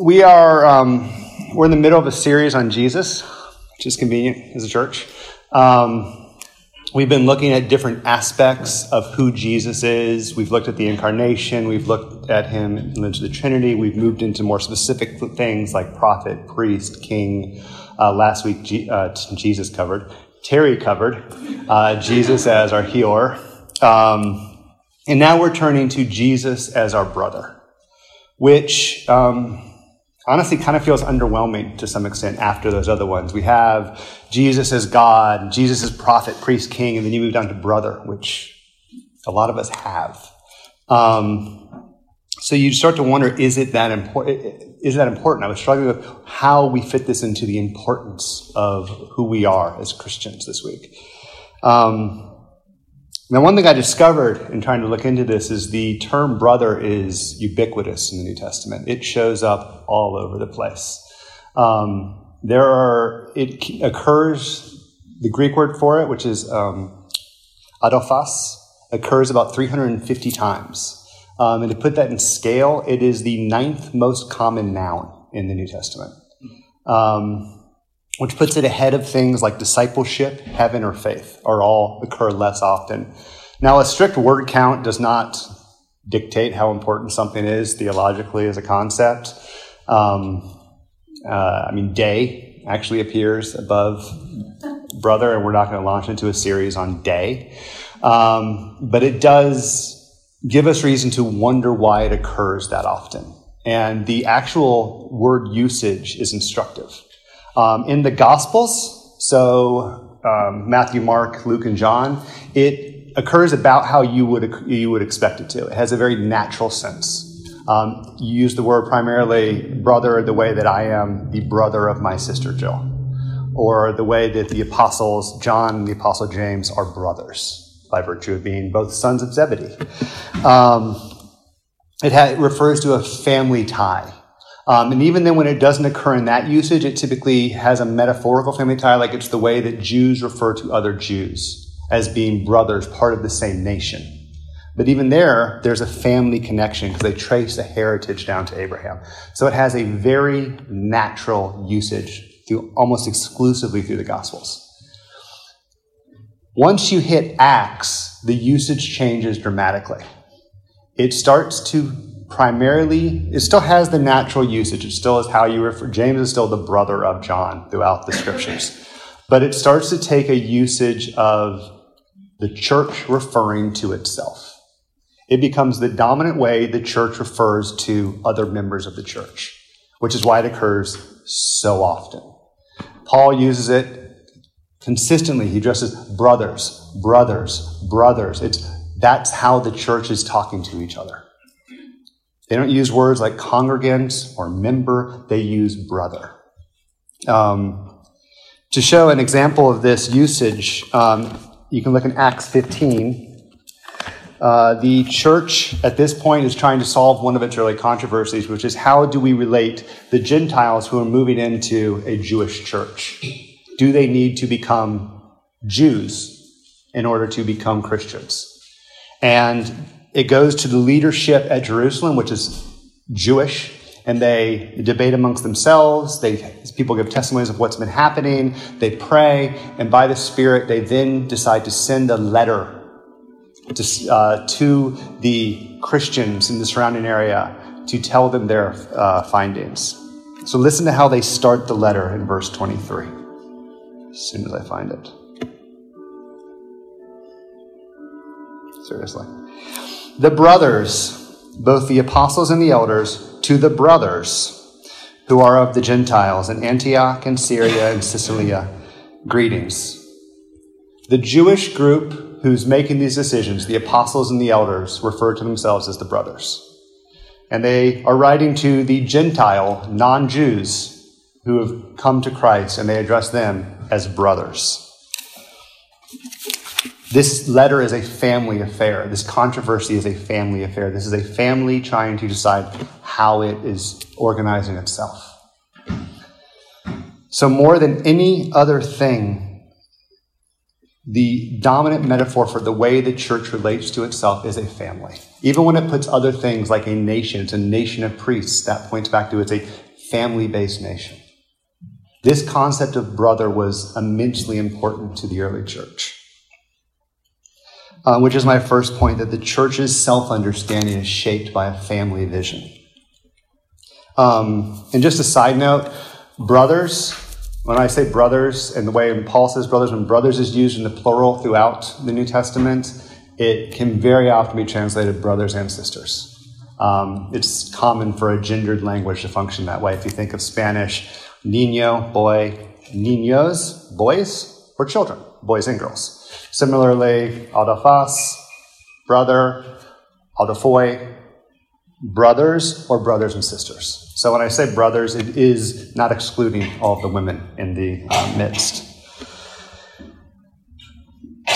we are um, we're in the middle of a series on Jesus, which is convenient as a church. Um, we've been looking at different aspects of who Jesus is. We've looked at the incarnation. We've looked at him into the Trinity. We've moved into more specific things like prophet, priest, king. Uh, last week, G- uh, Jesus covered. Terry covered uh, Jesus as our healer. Um, and now we're turning to Jesus as our brother, which um, honestly kind of feels underwhelming to some extent after those other ones. We have Jesus as God, Jesus as prophet, priest, king, and then you move down to brother, which a lot of us have. Um, so you start to wonder, is it that important? Is that important? I was struggling with how we fit this into the importance of who we are as Christians this week. Um, now, one thing I discovered in trying to look into this is the term brother is ubiquitous in the New Testament. It shows up all over the place. Um, there are, it occurs, the Greek word for it, which is um, adelphos, occurs about 350 times. Um, and to put that in scale, it is the ninth most common noun in the New Testament, um, which puts it ahead of things like discipleship, heaven, or faith, or all occur less often. Now, a strict word count does not dictate how important something is theologically as a concept. Um, uh, I mean, day actually appears above brother, and we're not going to launch into a series on day. Um, but it does give us reason to wonder why it occurs that often. And the actual word usage is instructive. Um, in the Gospels, so um, Matthew, Mark, Luke, and John, it occurs about how you would you would expect it to. It has a very natural sense. Um, you use the word primarily brother the way that I am the brother of my sister Jill, or the way that the apostles John and the apostle James are brothers by virtue of being both sons of Zebedee. Um, it, ha- it, refers to a family tie. Um, and even then, when it doesn't occur in that usage, it typically has a metaphorical family tie, like it's the way that Jews refer to other Jews as being brothers, part of the same nation. But even there, there's a family connection because they trace the heritage down to Abraham. So it has a very natural usage through almost exclusively through the Gospels. Once you hit Acts, the usage changes dramatically. It starts to primarily, it still has the natural usage. It still is how you refer, James is still the brother of John throughout the scriptures. But it starts to take a usage of the church referring to itself. It becomes the dominant way the church refers to other members of the church, which is why it occurs so often. Paul uses it Consistently, he addresses brothers, brothers, brothers. It's, that's how the church is talking to each other. They don't use words like congregant or member, they use brother. Um, to show an example of this usage, um, you can look in Acts 15. Uh, the church at this point is trying to solve one of its early controversies, which is how do we relate the Gentiles who are moving into a Jewish church? do they need to become Jews in order to become Christians? And it goes to the leadership at Jerusalem, which is Jewish, and they debate amongst themselves. They, people give testimonies of what's been happening. They pray, and by the Spirit, they then decide to send a letter to, uh, to the Christians in the surrounding area to tell them their uh, findings. So listen to how they start the letter in verse 23 as soon as I find it. Seriously. The brothers, both the apostles and the elders, to the brothers who are of the Gentiles in Antioch and Syria and Cilicia, greetings. The Jewish group who's making these decisions, the apostles and the elders, refer to themselves as the brothers. And they are writing to the Gentile, non Jews, who have come to Christ, and they address them as brothers. This letter is a family affair. This controversy is a family affair. This is a family trying to decide how it is organizing itself. So, more than any other thing, the dominant metaphor for the way the church relates to itself is a family. Even when it puts other things like a nation, it's a nation of priests, that points back to it's a family based nation. This concept of brother was immensely important to the early church. Uh, which is my first point that the church's self understanding is shaped by a family vision. Um, and just a side note brothers, when I say brothers, and the way Paul says brothers, when brothers is used in the plural throughout the New Testament, it can very often be translated brothers and sisters. Um, it's common for a gendered language to function that way. If you think of Spanish, niño, boy, niños, boys, or children, boys and girls. Similarly, adelphos, brother, adelphoi, brothers or brothers and sisters. So when I say brothers, it is not excluding all of the women in the uh, midst.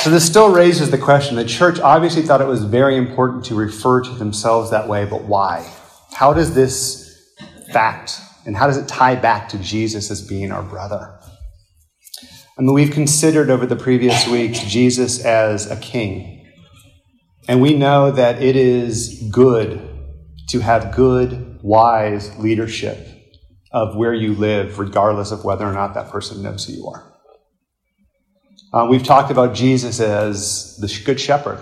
So this still raises the question the church obviously thought it was very important to refer to themselves that way, but why? How does this fact and how does it tie back to Jesus as being our brother? I mean, we've considered over the previous weeks Jesus as a king. And we know that it is good to have good, wise leadership of where you live, regardless of whether or not that person knows who you are. Uh, we've talked about Jesus as the good shepherd.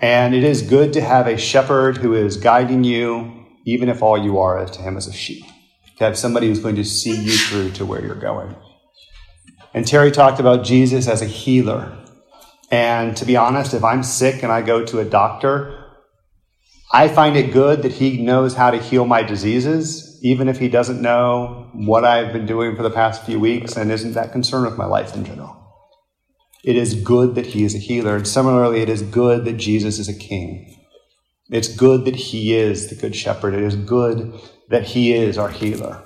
And it is good to have a shepherd who is guiding you, even if all you are to him is a sheep. To have somebody who's going to see you through to where you're going. And Terry talked about Jesus as a healer. And to be honest, if I'm sick and I go to a doctor, I find it good that he knows how to heal my diseases, even if he doesn't know what I've been doing for the past few weeks and isn't that concerned with my life in general. It is good that he is a healer. And similarly, it is good that Jesus is a king. It's good that he is the good shepherd. It is good that he is our healer.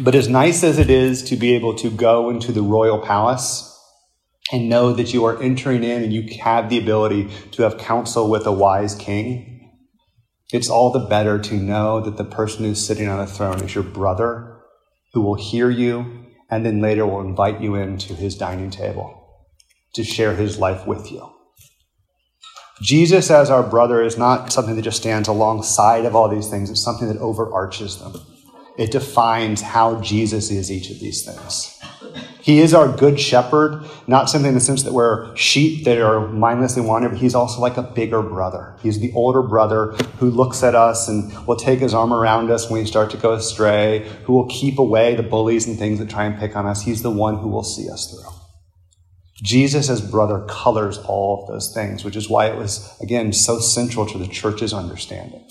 But as nice as it is to be able to go into the royal palace and know that you are entering in and you have the ability to have counsel with a wise king, it's all the better to know that the person who's sitting on the throne is your brother who will hear you and then later will invite you into his dining table to share his life with you. Jesus as our brother is not something that just stands alongside of all these things, it's something that overarches them. It defines how Jesus is each of these things. He is our good shepherd, not simply in the sense that we're sheep that are mindlessly wandering, but he's also like a bigger brother. He's the older brother who looks at us and will take his arm around us when we start to go astray, who will keep away the bullies and things that try and pick on us. He's the one who will see us through. Jesus as brother colors all of those things, which is why it was, again, so central to the church's understanding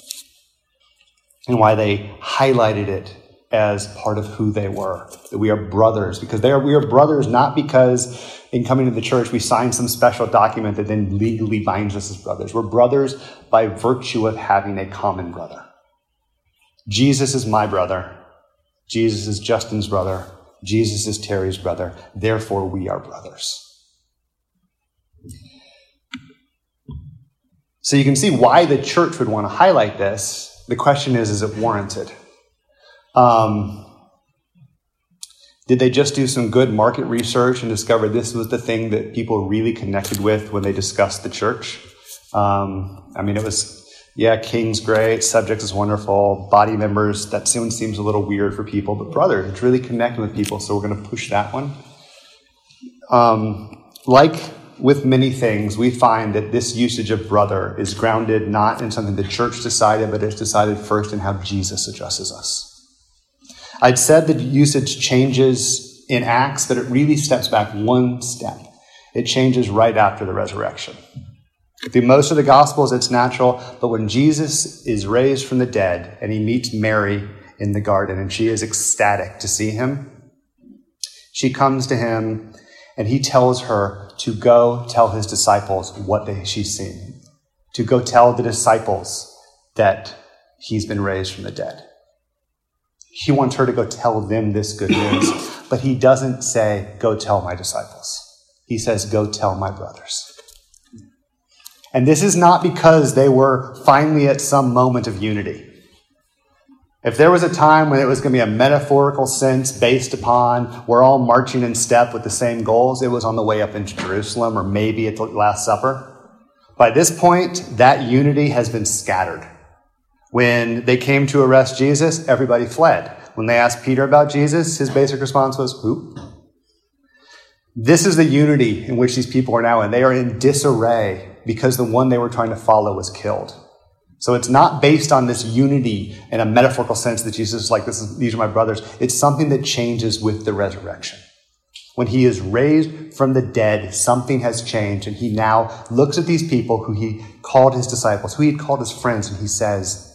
and why they highlighted it as part of who they were. That we are brothers because they are, we are brothers not because in coming to the church we sign some special document that then legally binds us as brothers. We're brothers by virtue of having a common brother. Jesus is my brother. Jesus is Justin's brother. Jesus is Terry's brother. Therefore, we are brothers. So you can see why the church would want to highlight this the question is, is it warranted? Um, did they just do some good market research and discover this was the thing that people really connected with when they discussed the church? Um, I mean, it was, yeah, king's great, subjects is wonderful, body members, that soon seems a little weird for people, but brother, it's really connecting with people, so we're going to push that one. Um, like with many things, we find that this usage of brother is grounded not in something the church decided, but it's decided first in how Jesus addresses us. I'd said that usage changes in Acts, but it really steps back one step. It changes right after the resurrection. Through most of the Gospels, it's natural, but when Jesus is raised from the dead and he meets Mary in the garden and she is ecstatic to see him, she comes to him and he tells her to go tell his disciples what they, she's seen, to go tell the disciples that he's been raised from the dead. He wants her to go tell them this good news, but he doesn't say, Go tell my disciples. He says, Go tell my brothers. And this is not because they were finally at some moment of unity. If there was a time when it was going to be a metaphorical sense based upon we're all marching in step with the same goals, it was on the way up into Jerusalem or maybe at the Last Supper. By this point, that unity has been scattered. When they came to arrest Jesus, everybody fled. When they asked Peter about Jesus, his basic response was, Who? This is the unity in which these people are now in. They are in disarray because the one they were trying to follow was killed. So it's not based on this unity in a metaphorical sense that Jesus is like, this is, these are my brothers. It's something that changes with the resurrection. When he is raised from the dead, something has changed, and he now looks at these people who he called his disciples, who he had called his friends, and he says,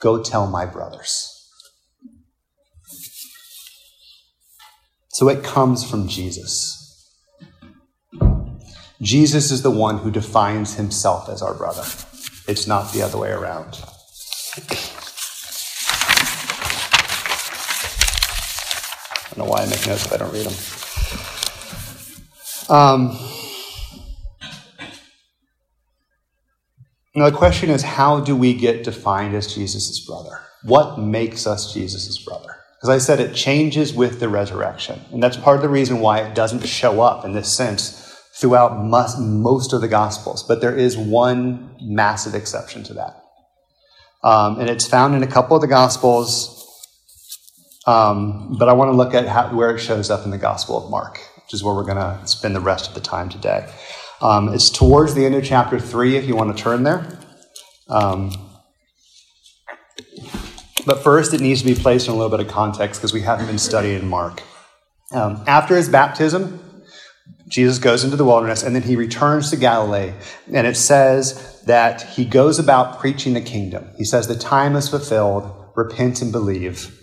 Go tell my brothers. So it comes from Jesus. Jesus is the one who defines himself as our brother. It's not the other way around. I don't know why I make notes if I don't read them. Um, now, the question is how do we get defined as Jesus' brother? What makes us Jesus' brother? As I said, it changes with the resurrection. And that's part of the reason why it doesn't show up in this sense throughout most of the Gospels, but there is one massive exception to that. Um, and it's found in a couple of the Gospels, um, but I want to look at how, where it shows up in the Gospel of Mark, which is where we're going to spend the rest of the time today. Um, it's towards the end of chapter 3 if you want to turn there. Um, but first, it needs to be placed in a little bit of context because we haven't been studying Mark. Um, after his baptism, Jesus goes into the wilderness and then he returns to Galilee. And it says that he goes about preaching the kingdom. He says, The time is fulfilled. Repent and believe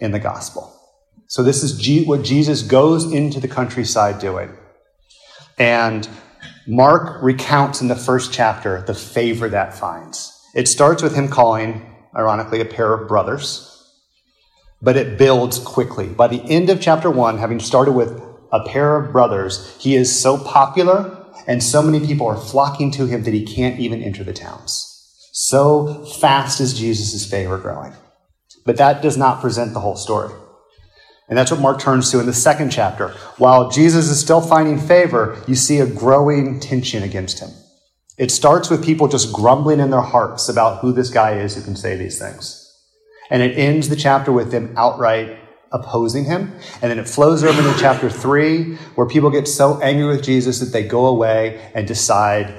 in the gospel. So, this is what Jesus goes into the countryside doing. And Mark recounts in the first chapter the favor that finds. It starts with him calling, ironically, a pair of brothers, but it builds quickly. By the end of chapter one, having started with a pair of brothers. He is so popular, and so many people are flocking to him that he can't even enter the towns. So fast is Jesus' favor growing. But that does not present the whole story. And that's what Mark turns to in the second chapter. While Jesus is still finding favor, you see a growing tension against him. It starts with people just grumbling in their hearts about who this guy is who can say these things. And it ends the chapter with them outright opposing him. And then it flows over into chapter three, where people get so angry with Jesus that they go away and decide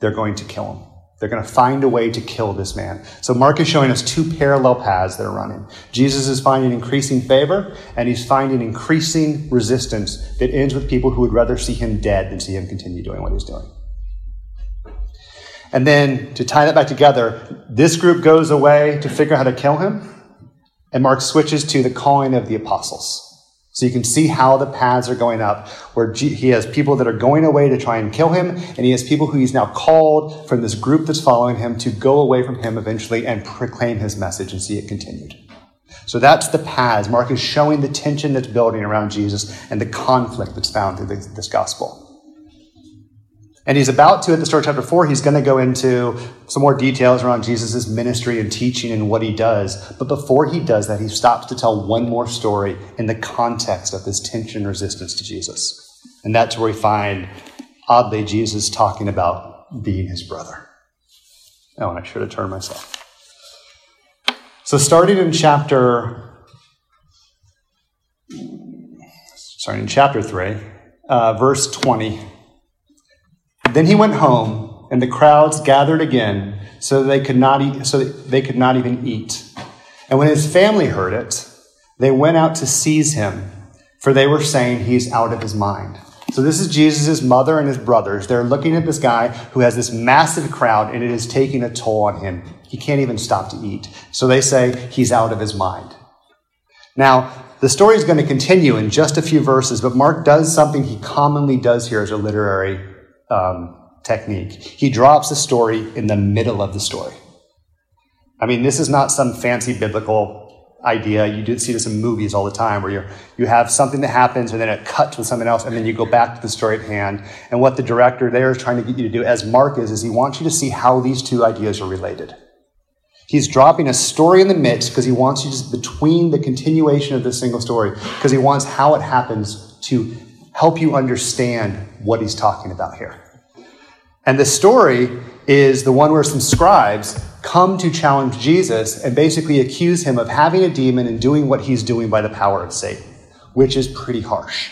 they're going to kill him. They're going to find a way to kill this man. So Mark is showing us two parallel paths that are running. Jesus is finding increasing favor, and he's finding increasing resistance that ends with people who would rather see him dead than see him continue doing what he's doing. And then to tie that back together, this group goes away to figure out how to kill him. And Mark switches to the calling of the apostles. So you can see how the paths are going up, where he has people that are going away to try and kill him, and he has people who he's now called from this group that's following him to go away from him eventually and proclaim his message and see it continued. So that's the paths. Mark is showing the tension that's building around Jesus and the conflict that's found through this, gospel. And he's about to, at the start of chapter 4, he's going to go into some more details around Jesus' ministry and teaching and what he does. But before he does that, he stops to tell one more story in the context of this tension and resistance to Jesus. And that's where we find, oddly, Jesus talking about being his brother. Oh, and I should have turned myself. So, starting in chapter, sorry, in chapter 3, uh, verse 20. Then he went home, and the crowds gathered again, so they could not eat, so they could not even eat. And when his family heard it, they went out to seize him, for they were saying he's out of his mind. So this is Jesus' mother and his brothers. They're looking at this guy who has this massive crowd, and it is taking a toll on him. He can't even stop to eat. So they say he's out of his mind. Now, the story is going to continue in just a few verses, but Mark does something he commonly does here as a literary um, technique. He drops a story in the middle of the story. I mean, this is not some fancy biblical idea. You do see this in movies all the time where you you have something that happens and then it cuts with something else and then you go back to the story at hand. And what the director there is trying to get you to do, as Mark is, is he wants you to see how these two ideas are related. He's dropping a story in the midst because he wants you just between the continuation of this single story because he wants how it happens to help you understand what he's talking about here. And the story is the one where some scribes come to challenge Jesus and basically accuse him of having a demon and doing what he's doing by the power of Satan, which is pretty harsh.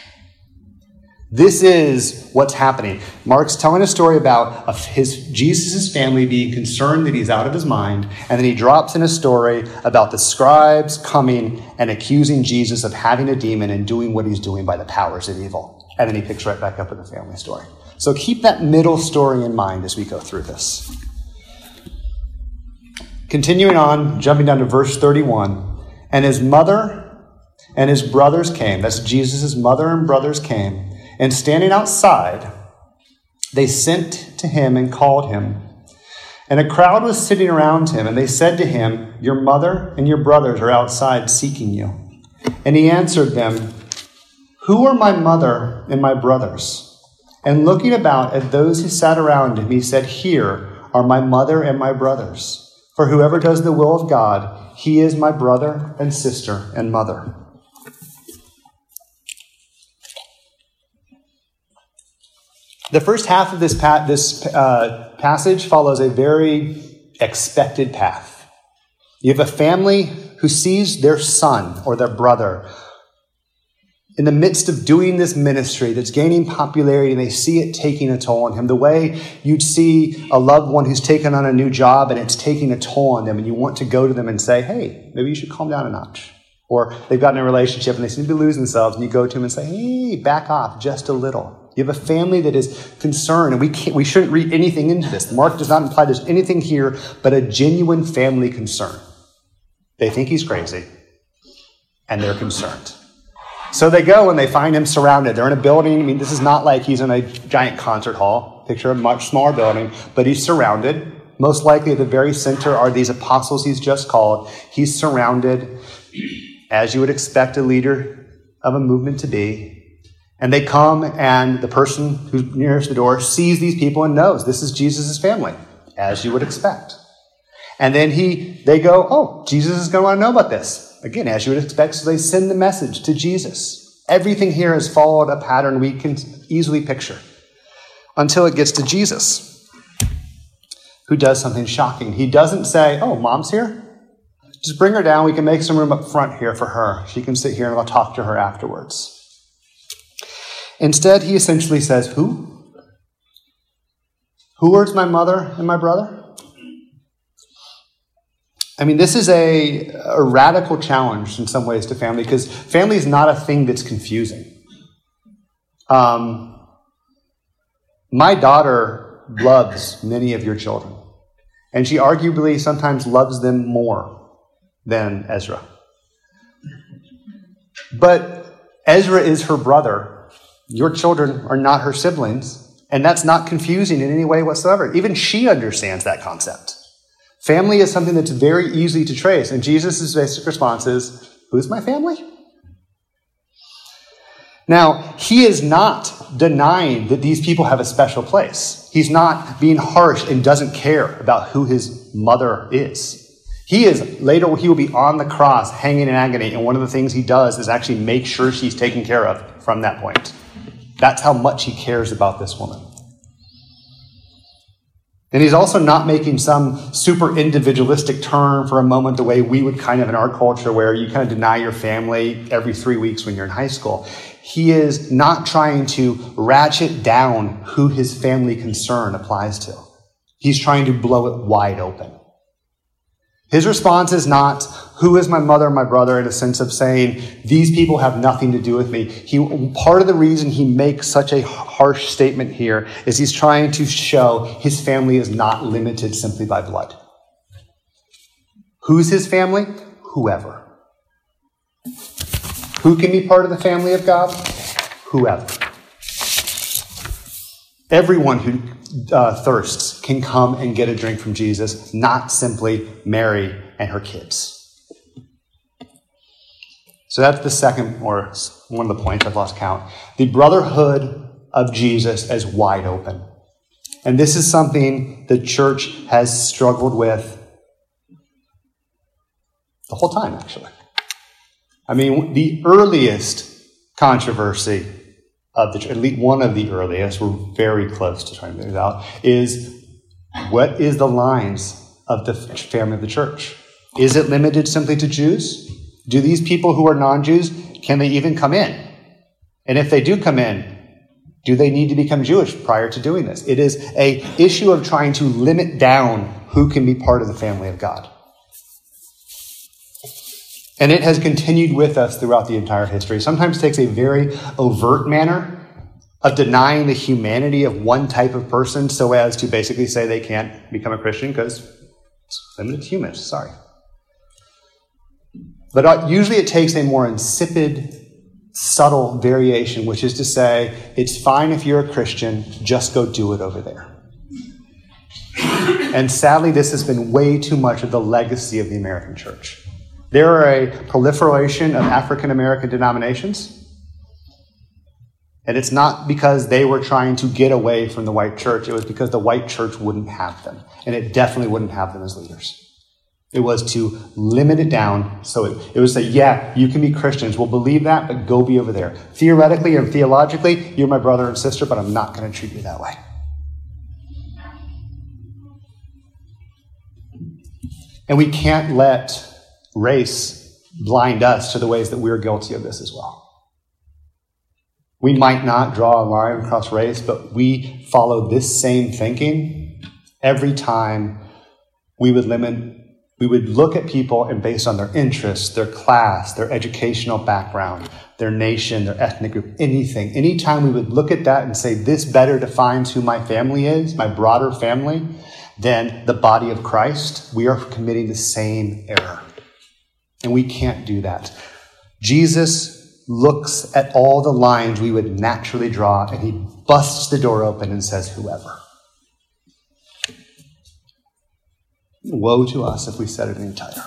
This is what's happening. Mark's telling a story about his Jesus' family being concerned that he's out of his mind, and then he drops in a story about the scribes coming and accusing Jesus of having a demon and doing what he's doing by the powers of evil. And then he picks right back up with the family story. So keep that middle story in mind as we go through this. Continuing on, jumping down to verse 31, and his mother and his brothers came. That's Jesus' mother and brothers came and standing outside, they sent to him and called him. And a crowd was sitting around him, and they said to him, Your mother and your brothers are outside seeking you. And he answered them, Who are my mother and my brothers? And looking about at those who sat around him, he said, Here are my mother and my brothers. For whoever does the will of God, he is my brother and sister and mother. The first half of this, pa- this uh, passage follows a very expected path. You have a family who sees their son or their brother in the midst of doing this ministry that's gaining popularity and they see it taking a toll on him, the way you'd see a loved one who's taken on a new job and it's taking a toll on them, and you want to go to them and say, hey, maybe you should calm down a notch. Or they've gotten a relationship and they seem to be losing themselves, and you go to them and say, hey, back off just a little. You have a family that is concerned, and we, can't, we shouldn't read anything into this. Mark does not imply there's anything here but a genuine family concern. They think he's crazy, and they're concerned. So they go and they find him surrounded. They're in a building. I mean, this is not like he's in a giant concert hall. Picture a much smaller building, but he's surrounded. Most likely at the very center are these apostles he's just called. He's surrounded, as you would expect a leader of a movement to be. And they come, and the person who's nearest the door sees these people and knows this is Jesus' family, as you would expect. And then he, they go, oh, Jesus is going to want to know about this. Again, as you would expect, so they send the message to Jesus. Everything here has followed a pattern we can easily picture until it gets to Jesus, who does something shocking. He doesn't say, oh, mom's here. Just bring her down. We can make some room up front here for her. She can sit here and I'll talk to her afterwards. Instead, he essentially says, Who? Who is my mother and my brother? I mean, this is a, a radical challenge in some ways to family because family is not a thing that's confusing. Um, my daughter loves many of your children, and she arguably sometimes loves them more than Ezra. But Ezra is her brother, your children are not her siblings, and that's not confusing in any way whatsoever. Even she understands that concept. Family is something that's very easy to trace, and Jesus' basic response is Who's my family? Now, he is not denying that these people have a special place. He's not being harsh and doesn't care about who his mother is. He is, later, he will be on the cross hanging in agony, and one of the things he does is actually make sure she's taken care of from that point. That's how much he cares about this woman. And he's also not making some super individualistic turn for a moment, the way we would kind of in our culture, where you kind of deny your family every three weeks when you're in high school. He is not trying to ratchet down who his family concern applies to. He's trying to blow it wide open. His response is not, who is my mother and my brother, in a sense of saying, these people have nothing to do with me. He, part of the reason he makes such a harsh statement here is he's trying to show his family is not limited simply by blood. Who's his family? Whoever. Who can be part of the family of God? Whoever. Everyone who uh, thirsts can come and get a drink from Jesus, not simply Mary and her kids. So that's the second, or one of the points, I've lost count. The brotherhood of Jesus as wide open. And this is something the church has struggled with the whole time, actually. I mean, the earliest controversy of the at least one of the earliest, we're very close to trying to figure out, is what is the lines of the family of the church? Is it limited simply to Jews? Do these people who are non-Jews, can they even come in? And if they do come in, do they need to become Jewish prior to doing this? It is a issue of trying to limit down who can be part of the family of God. And it has continued with us throughout the entire history. Sometimes takes a very overt manner of denying the humanity of one type of person so as to basically say they can't become a Christian because it's limited to humans. Sorry. But uh, usually it takes a more insipid, subtle variation, which is to say, it's fine if you're a Christian, just go do it over there. And sadly, this has been way too much of the legacy of the American church. There are a proliferation of African American denominations. And it's not because they were trying to get away from the white church, it was because the white church wouldn't have them. And it definitely wouldn't have them as leaders. It was to limit it down. So it, it was say, yeah, you can be Christians. We'll believe that, but go be over there. Theoretically and theologically, you're my brother and sister, but I'm not going to treat you that way. And we can't let race blind us to the ways that we're guilty of this as well. We might not draw a line across race, but we follow this same thinking every time we would limit, we would look at people and based on their interests, their class, their educational background, their nation, their ethnic group, anything. Anytime we would look at that and say, this better defines who my family is, my broader family, than the body of Christ, we are committing the same error. And we can't do that. Jesus looks at all the lines we would naturally draw and he busts the door open and says, Whoever. Woe to us if we set it entire.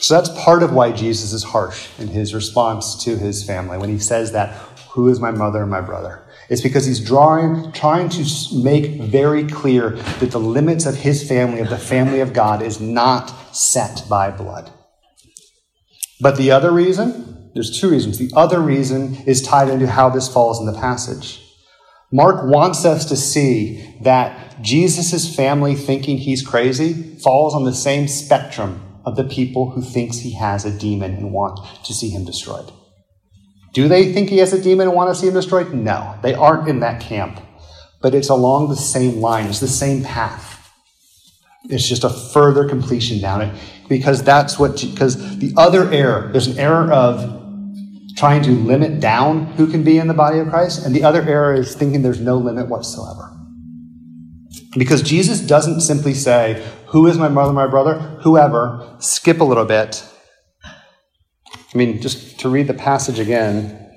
So that's part of why Jesus is harsh in his response to his family when he says that, Who is my mother and my brother? It's because he's drawing, trying to make very clear that the limits of his family, of the family of God, is not set by blood. But the other reason, there's two reasons. The other reason is tied into how this falls in the passage. Mark wants us to see that Jesus' family thinking he's crazy falls on the same spectrum of the people who thinks he has a demon and want to see him destroyed. Do they think he has a demon and want to see him destroyed? No, they aren't in that camp. But it's along the same line, it's the same path. It's just a further completion down it because that's what, because the other error, there's an error of trying to limit down who can be in the body of Christ, and the other error is thinking there's no limit whatsoever. Because Jesus doesn't simply say, Who is my mother, my brother? Whoever, skip a little bit, I mean, just to read the passage again,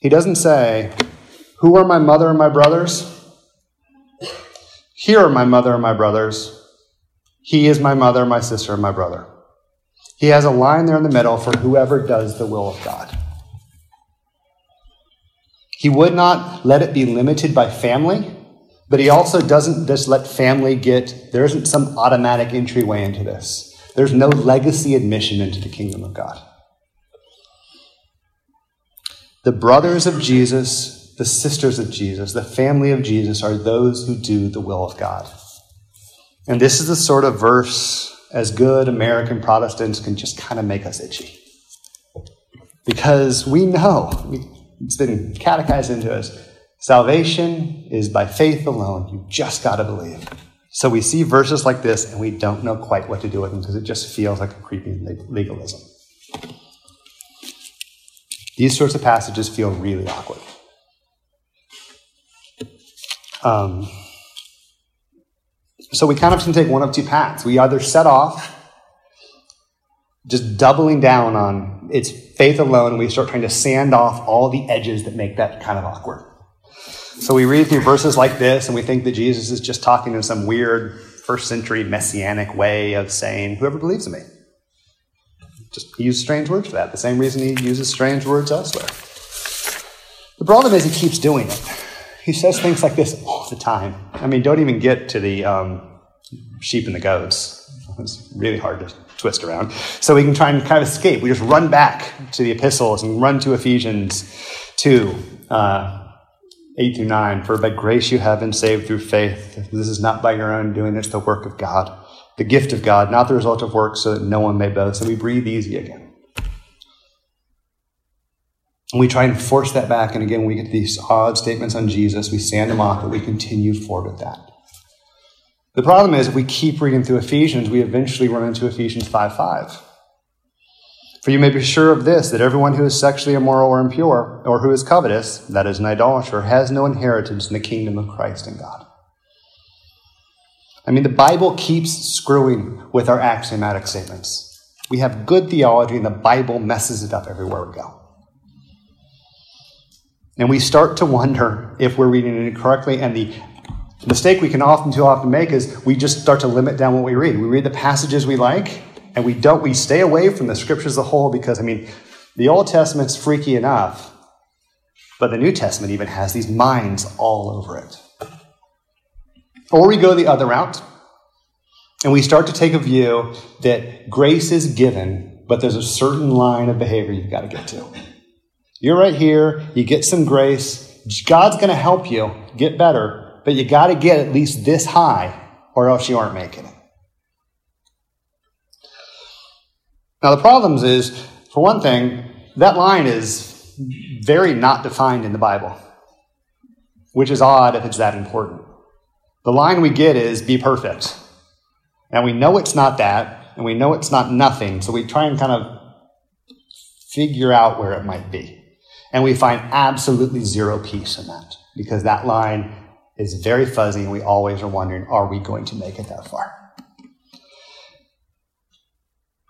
he doesn't say, Who are my mother and my brothers? Here are my mother and my brothers. He is my mother, my sister, and my brother. He has a line there in the middle for whoever does the will of God. He would not let it be limited by family, but he also doesn't just let family get, there isn't some automatic entryway into this. There's no legacy admission into the kingdom of God. The brothers of Jesus, the sisters of Jesus, the family of Jesus are those who do the will of God. And this is the sort of verse as good American Protestants can just kind of make us itchy. Because we know, it's been catechized into us, salvation is by faith alone. You just got to believe. So we see verses like this and we don't know quite what to do with them because it just feels like a creeping legalism. These sorts of passages feel really awkward. Um, so we kind of can take one of two paths. We either set off just doubling down on it's faith alone, and we start trying to sand off all the edges that make that kind of awkward. So we read through verses like this and we think that Jesus is just talking in some weird first century messianic way of saying, whoever believes in me. Just he used strange words for that, the same reason he uses strange words elsewhere. The problem is he keeps doing it. He says things like this all the time. I mean, don't even get to the um, sheep and the goats. It's really hard to twist around. So we can try and kind of escape. We just run back to the epistles and run to Ephesians 2, uh, 8 through 9. For by grace you have been saved through faith. This is not by your own doing, it's the work of God, the gift of God, not the result of works, so that no one may boast. And we breathe easy again. And we try and force that back. And again, we get these odd statements on Jesus. We stand them off, but we continue forward with that. The problem is, if we keep reading through Ephesians, we eventually run into Ephesians 5 5. For you may be sure of this, that everyone who is sexually immoral or impure, or who is covetous, that is, an idolater, has no inheritance in the kingdom of Christ and God. I mean, the Bible keeps screwing with our axiomatic statements. We have good theology, and the Bible messes it up everywhere we go. And we start to wonder if we're reading it incorrectly. And the mistake we can often too often make is we just start to limit down what we read. We read the passages we like, and we don't we stay away from the scriptures as a whole because I mean, the Old Testament's freaky enough, but the New Testament even has these minds all over it. Or we go the other route, and we start to take a view that grace is given, but there's a certain line of behavior you've got to get to. You're right here. You get some grace. God's going to help you get better, but you got to get at least this high, or else you aren't making it. Now, the problems is, for one thing, that line is very not defined in the Bible, which is odd if it's that important. The line we get is be perfect. And we know it's not that, and we know it's not nothing, so we try and kind of figure out where it might be. And we find absolutely zero peace in that because that line is very fuzzy and we always are wondering, are we going to make it that far?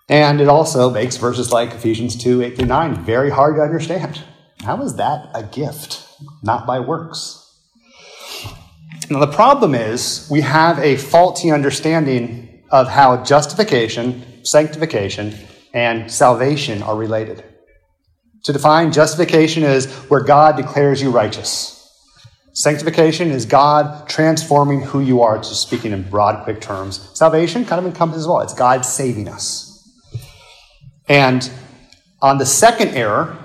And it also makes verses like Ephesians 2 8 through 9 very hard to understand. How is that a gift, not by works? Now, the problem is we have a faulty understanding of how justification, sanctification, and salvation are related. To define justification is where God declares you righteous. Sanctification is God transforming who you are, just speaking in broad, quick terms. Salvation kind of encompasses well. It's God saving us. And on the second error,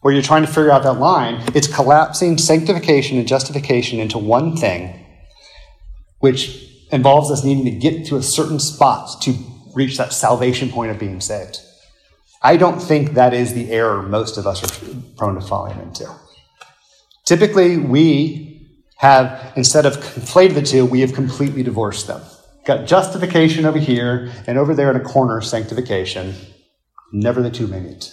where you're trying to figure out that line, it's collapsing sanctification and justification into one thing, which involves us needing to get to a certain spot to reach that salvation point of being saved. I don't think that is the error most of us are prone to falling into. Typically, we have, instead of conflated the two, we have completely divorced them. Got justification over here, and over there in a corner, sanctification. Never the two may meet.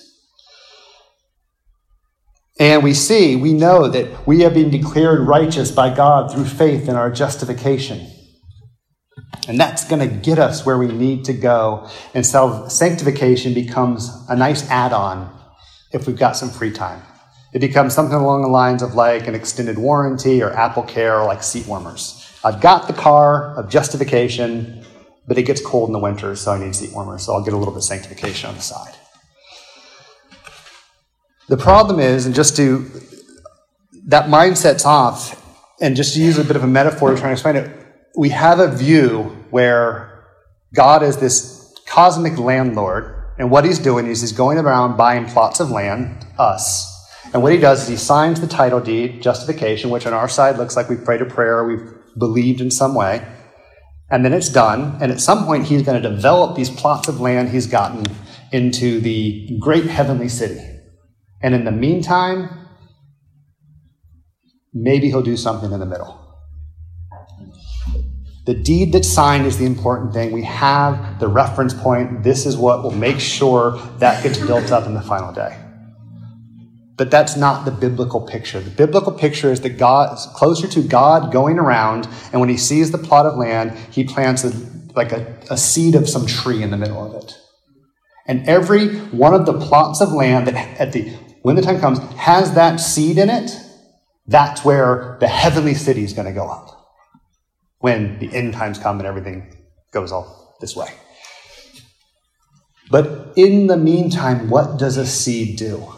And we see, we know that we have been declared righteous by God through faith in our justification. And that's going to get us where we need to go. And self sanctification becomes a nice add on if we've got some free time. It becomes something along the lines of like an extended warranty or Apple Care or like seat warmers. I've got the car of justification, but it gets cold in the winter, so I need seat warmers. So I'll get a little bit of sanctification on the side. The problem is, and just to, that mindset's off, and just to use a bit of a metaphor to try to explain it, we have a view where God is this cosmic landlord, and what he's doing is he's going around buying plots of land, us. And what he does is he signs the title deed, justification, which on our side looks like we've prayed a prayer, we've believed in some way. And then it's done. And at some point, he's going to develop these plots of land he's gotten into the great heavenly city. And in the meantime, maybe he'll do something in the middle. The deed that's signed is the important thing. We have the reference point. This is what will make sure that gets built up in the final day. But that's not the biblical picture. The biblical picture is that God is closer to God going around, and when he sees the plot of land, he plants a, like a, a seed of some tree in the middle of it. And every one of the plots of land that at the when the time comes has that seed in it, that's where the heavenly city is going to go up when the end times come and everything goes all this way. But in the meantime, what does a seed do?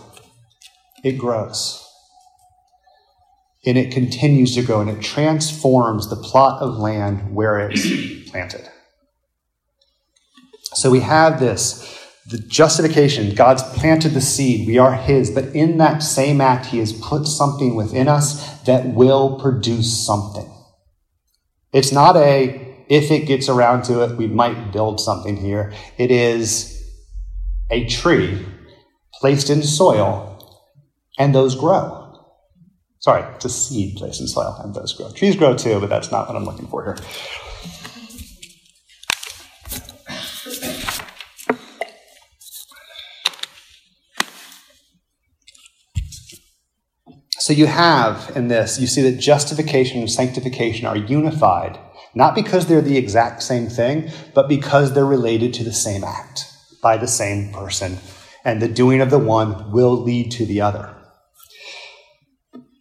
It grows. And it continues to grow and it transforms the plot of land where it's planted. So we have this the justification. God's planted the seed. We are His. But in that same act, He has put something within us that will produce something. It's not a, if it gets around to it, we might build something here. It is a tree placed in soil and those grow. Sorry, it's a seed placed in soil and those grow. Trees grow too, but that's not what I'm looking for here. So you have in this, you see that justification and sanctification are unified, not because they're the exact same thing, but because they're related to the same act by the same person. And the doing of the one will lead to the other.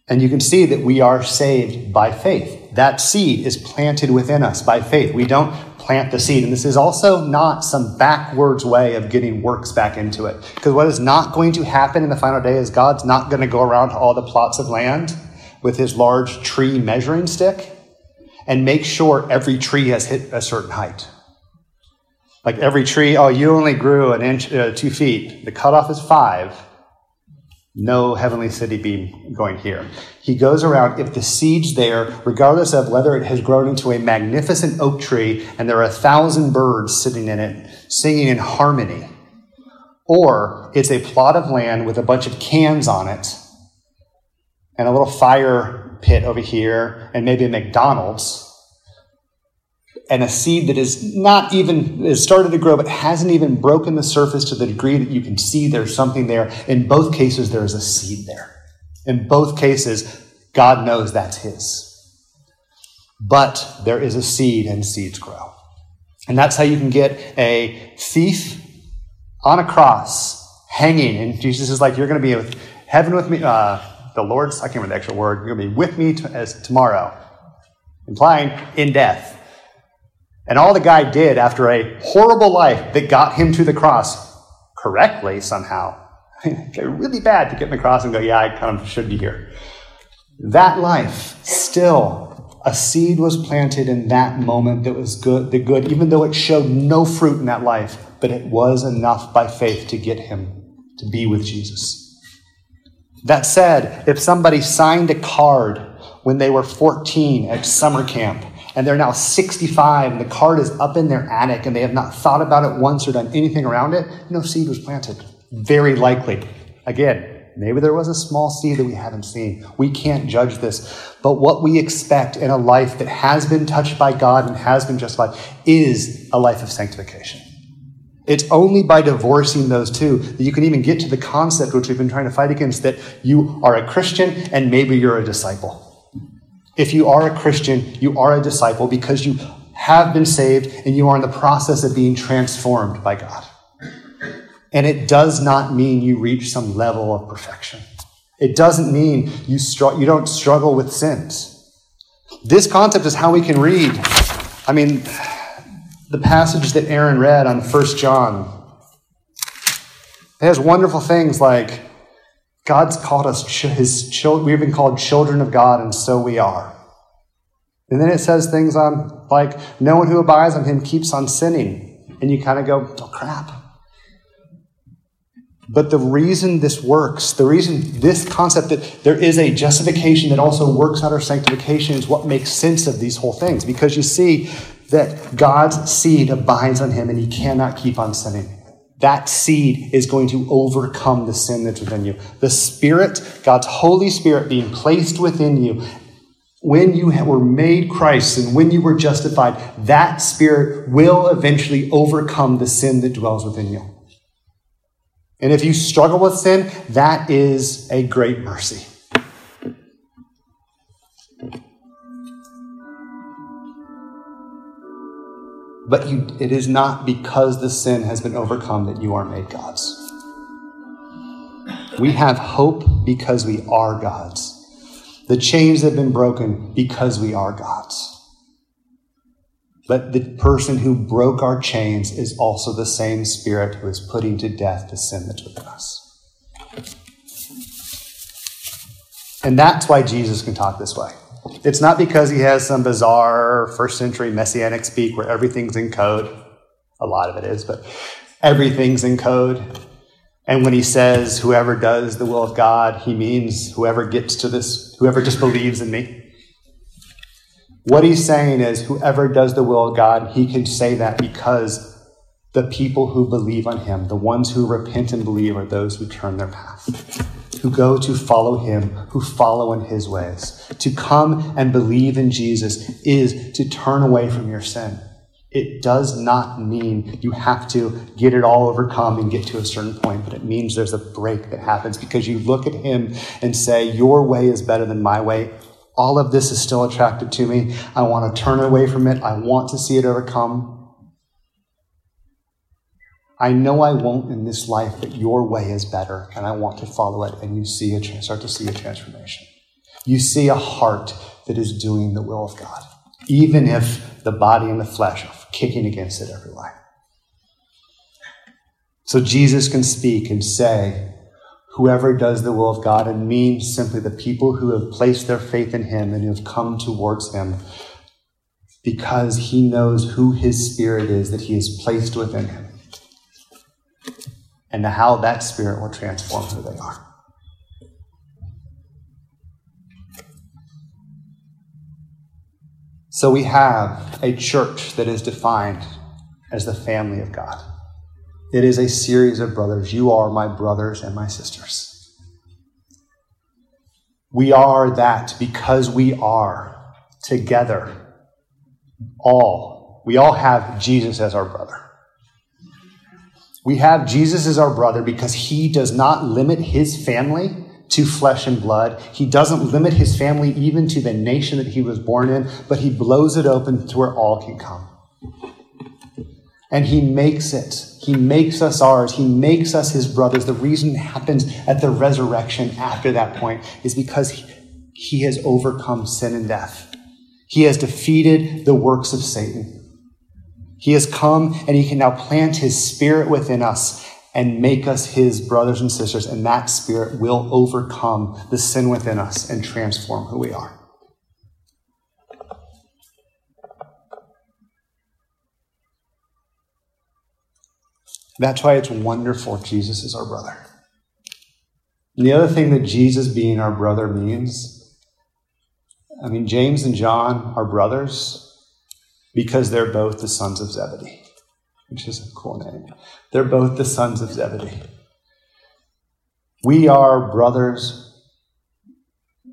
And you can see that we are saved by faith. That seed is planted within us by faith. We don't plant the seed. And this is also not some backwards way of getting works back into it. Because what is not going to happen in the final day is God's not going to go around all the plots of land with his large tree measuring stick and make sure every tree has hit a certain height. Like every tree, oh, you only grew an inch, uh, two feet. The cutoff is five no heavenly city beam going here. He goes around, if the seed's there, regardless of whether it has grown into a magnificent oak tree and there are a thousand birds sitting in it singing in harmony, or it's a plot of land with a bunch of cans on it and a little fire pit over here and maybe a McDonald's and a seed that is not even has started to grow but hasn't even broken the surface to the degree that you can see there's something there. In both cases there is a seed there. In both cases god knows that's his. But there is a seed and seeds grow. And that's how you can get a thief on a cross hanging. And jesus is like you're going to be with heaven with me uh, the lord's i can't remember the actual word you're going to be with me to, as tomorrow implying in death and all the guy did after a horrible life that got him to the cross correctly somehow, really bad to get in the cross and go, yeah, I kind of should be here. That life, still, a seed was planted in that moment that was good, the good, even though it showed no fruit in that life, but it was enough by faith to get him to be with Jesus. That said, if somebody signed a card when they were 14 at summer camp and they're now 65 and the card is up in their attic and they have not thought about it once or done anything around it, no seed was planted. Very likely. Again, maybe there was a small seed that we haven't seen. We can't judge this. But what we expect in a life that has been touched by God and has been justified is a life of sanctification. It's only by divorcing those two that you can even get to the concept which we've been trying to fight against that you are a Christian and maybe you're a disciple. If you are a Christian, you are a disciple because you have been saved and you are in the process of being transformed by God. And it does not mean you reach some level of perfection. It doesn't mean you, str- you don't struggle with sins. This concept is how we can read. I mean, the passage that Aaron read on 1 John. It has wonderful things like God's called us his children. We've been called children of God, and so we are. And then it says things on like, no one who abides on him keeps on sinning. And you kind of go, oh crap. But the reason this works, the reason this concept that there is a justification that also works out our sanctification is what makes sense of these whole things. Because you see that God's seed abides on him and he cannot keep on sinning that seed is going to overcome the sin that's within you. The Spirit, God's Holy Spirit being placed within you, when you were made Christ and when you were justified, that Spirit will eventually overcome the sin that dwells within you. And if you struggle with sin, that is a great mercy. But you, it is not because the sin has been overcome that you are made God's. We have hope because we are God's. The chains have been broken because we are God's. But the person who broke our chains is also the same spirit who is putting to death the sin that's within us. And that's why Jesus can talk this way. It's not because he has some bizarre first century messianic speak where everything's in code. a lot of it is, but everything's in code. And when he says, whoever does the will of God, he means whoever gets to this, whoever just believes in me. What he's saying is, whoever does the will of God, he can say that because the people who believe on him, the ones who repent and believe, are those who turn their path, who go to follow him, who follow in his ways. To come and believe in Jesus is to turn away from your sin. It does not mean you have to get it all overcome and get to a certain point, but it means there's a break that happens because you look at him and say, Your way is better than my way. All of this is still attractive to me. I want to turn away from it. I want to see it overcome. I know I won't in this life, but your way is better, and I want to follow it. And you see a start to see a transformation. You see a heart that is doing the will of God, even if the body and the flesh are kicking against it every way. So Jesus can speak and say, Whoever does the will of God, and means simply the people who have placed their faith in Him and who have come towards Him because He knows who His Spirit is that He has placed within Him and how that Spirit will transform who they are. So we have a church that is defined as the family of God. It is a series of brothers. You are my brothers and my sisters. We are that because we are together. All. We all have Jesus as our brother. We have Jesus as our brother because he does not limit his family to flesh and blood. He doesn't limit his family even to the nation that he was born in, but he blows it open to where all can come. And he makes it. He makes us ours. He makes us his brothers. The reason it happens at the resurrection after that point is because he, he has overcome sin and death. He has defeated the works of Satan. He has come and he can now plant his spirit within us and make us his brothers and sisters, and that spirit will overcome the sin within us and transform who we are. That's why it's wonderful Jesus is our brother. And the other thing that Jesus being our brother means, I mean, James and John are brothers because they're both the sons of Zebedee which is a cool name. They're both the sons of Zebedee. We are brothers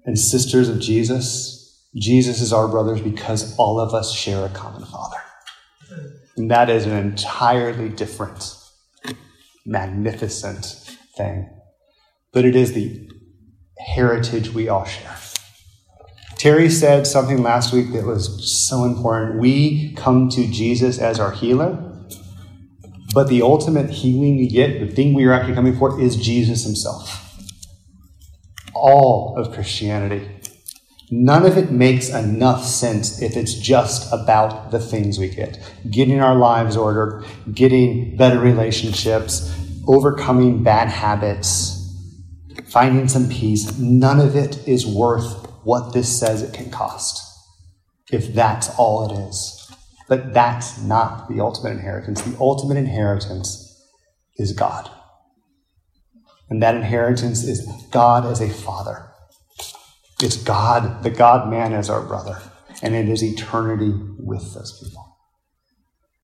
and sisters of Jesus. Jesus is our brothers because all of us share a common father. And that is an entirely different, magnificent thing. But it is the heritage we all share. Terry said something last week that was so important. We come to Jesus as our healer but the ultimate healing we get, the thing we are actually coming for, is Jesus himself. All of Christianity. None of it makes enough sense if it's just about the things we get getting our lives ordered, getting better relationships, overcoming bad habits, finding some peace. None of it is worth what this says it can cost if that's all it is. But that's not the ultimate inheritance. The ultimate inheritance is God. And that inheritance is God as a father. It's God, the God man as our brother. And it is eternity with those people.